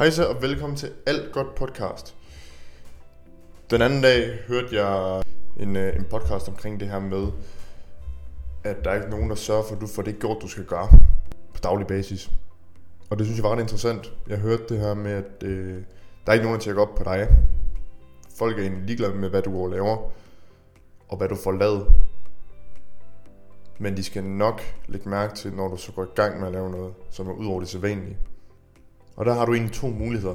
Hej så og velkommen til Alt Godt Podcast. Den anden dag hørte jeg en, øh, en podcast omkring det her med, at der er ikke nogen, der sørger for, at du får det gjort, du skal gøre på daglig basis. Og det synes jeg var ret interessant. Jeg hørte det her med, at øh, der er ikke nogen, der tjekker op på dig. Folk er egentlig ligeglade med, hvad du går og laver, og hvad du får lavet. Men de skal nok lægge mærke til, når du så går i gang med at lave noget, som er ud over det sædvanlige. Og der har du egentlig to muligheder.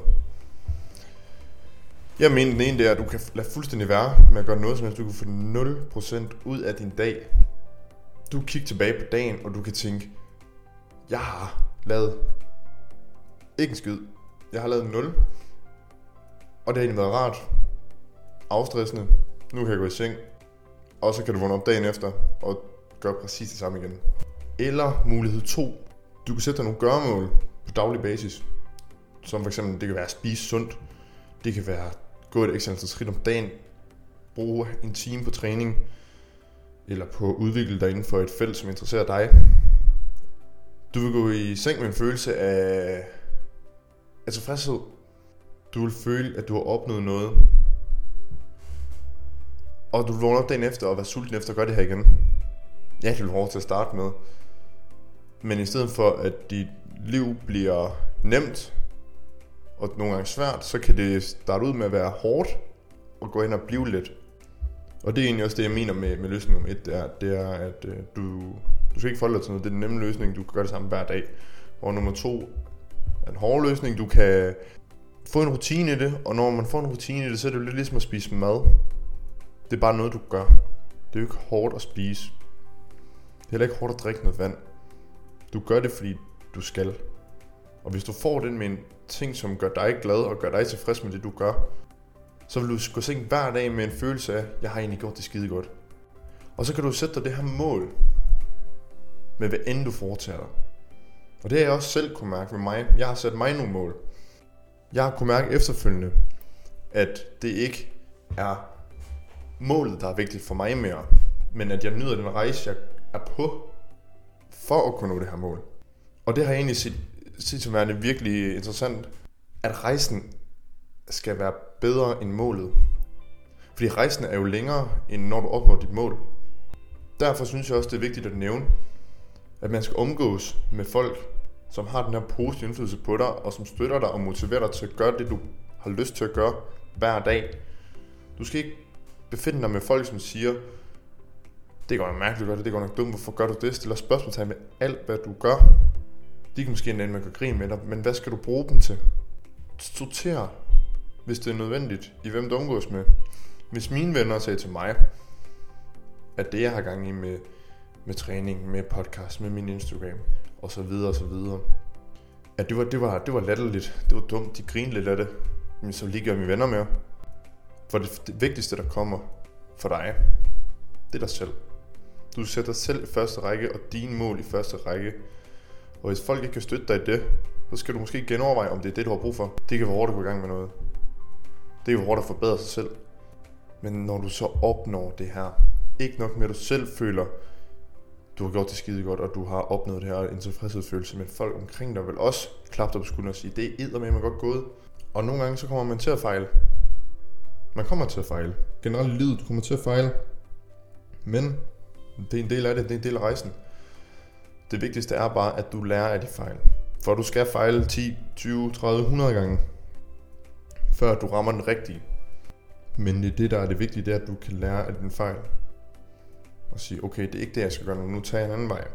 Jeg mener, den ene det er, at du kan lade fuldstændig være med at gøre noget som helst. Du kan få 0% ud af din dag. Du kigger tilbage på dagen, og du kan tænke, jeg har lavet ikke en skid. Jeg har lavet 0. Og det har egentlig været rart. Afstressende. Nu kan jeg gå i seng. Og så kan du vågne op dagen efter og gøre præcis det samme igen. Eller mulighed 2. Du kan sætte dig nogle gørmål på daglig basis. Som for eksempel, det kan være at spise sundt. Det kan være at gå et ekstra antal skridt om dagen. Bruge en time på træning. Eller på at udvikle dig inden for et felt, som interesserer dig. Du vil gå i seng med en følelse af, af tilfredshed. Du vil føle, at du har opnået noget. Og du vil vågne op dagen efter og være sulten efter at gøre det her igen. Ja, det vil hårdt til at starte med. Men i stedet for, at dit liv bliver nemt, og nogle gange svært, så kan det starte ud med at være hårdt, og gå hen og blive let. Og det er egentlig også det, jeg mener med, med løsning nummer et, det er, det er at øh, du, du skal ikke forholde dig til noget. Det er den nemme løsning, du kan gøre det samme hver dag. Og nummer to er en hård løsning, du kan få en rutine i det, og når man får en rutine i det, så er det jo lidt ligesom at spise mad. Det er bare noget, du gør. Det er jo ikke hårdt at spise. Det er heller ikke hårdt at drikke noget vand. Du gør det, fordi du skal. Og hvis du får den med en ting, som gør dig glad og gør dig tilfreds med det, du gør, så vil du gå seng hver dag med en følelse af, jeg har egentlig gjort det skide godt. Og så kan du sætte dig det her mål med hvad end du foretager dig. Og det har jeg også selv kunne mærke med mig. Jeg har sat mig nogle mål. Jeg har kunne mærke efterfølgende, at det ikke er målet, der er vigtigt for mig mere, men at jeg nyder den rejse, jeg er på, for at kunne nå det her mål. Og det har jeg egentlig set, sige som værende virkelig interessant, at rejsen skal være bedre end målet. Fordi rejsen er jo længere, end når du opnår dit mål. Derfor synes jeg også, det er vigtigt at nævne, at man skal omgås med folk, som har den her positive indflydelse på dig, og som støtter dig og motiverer dig til at gøre det, du har lyst til at gøre hver dag. Du skal ikke befinde dig med folk, som siger, det går nok mærkeligt, du gør det, det går nok dumt, hvorfor gør du det? Stiller spørgsmålstegn med alt, hvad du gør. De kan måske endda med at grine med dig, men hvad skal du bruge dem til? Sorter, hvis det er nødvendigt, i hvem du omgås med. Hvis mine venner sagde til mig, at det jeg har gang i med, med træning, med podcast, med min Instagram, og så videre og så videre, at det var, det var, det var latterligt, det var dumt, de grinede lidt af det, men så lige gør mine venner med. For det, det vigtigste, der kommer for dig, det er dig selv. Du sætter dig selv i første række, og dine mål i første række. Og hvis folk ikke kan støtte dig i det, så skal du måske genoverveje, om det er det, du har brug for. Det kan være hårdt at gå i gang med noget. Det er jo hårdt at forbedre sig selv. Men når du så opnår det her, ikke nok med, at du selv føler, du har gjort det skide godt, og du har opnået det her en tilfredshedsfølelse, men folk omkring dig vil også klappe dig på skulderen og sige, det er med man godt gået. Og nogle gange så kommer man til at fejle. Man kommer til at fejle. Generelt i livet, du kommer til at fejle. Men det er en del af det, det er en del af rejsen. Det vigtigste er bare, at du lærer af de fejl. For du skal fejle 10, 20, 30, 100 gange, før du rammer den rigtige. Men det det, der er det vigtige, det er, at du kan lære af din fejl. Og sige, okay, det er ikke det, jeg skal gøre nu, nu tager jeg en anden vej.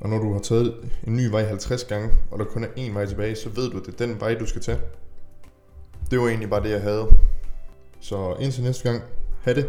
Og når du har taget en ny vej 50 gange, og der kun er én vej tilbage, så ved du, at det er den vej, du skal tage. Det var egentlig bare det, jeg havde. Så indtil næste gang, ha' det.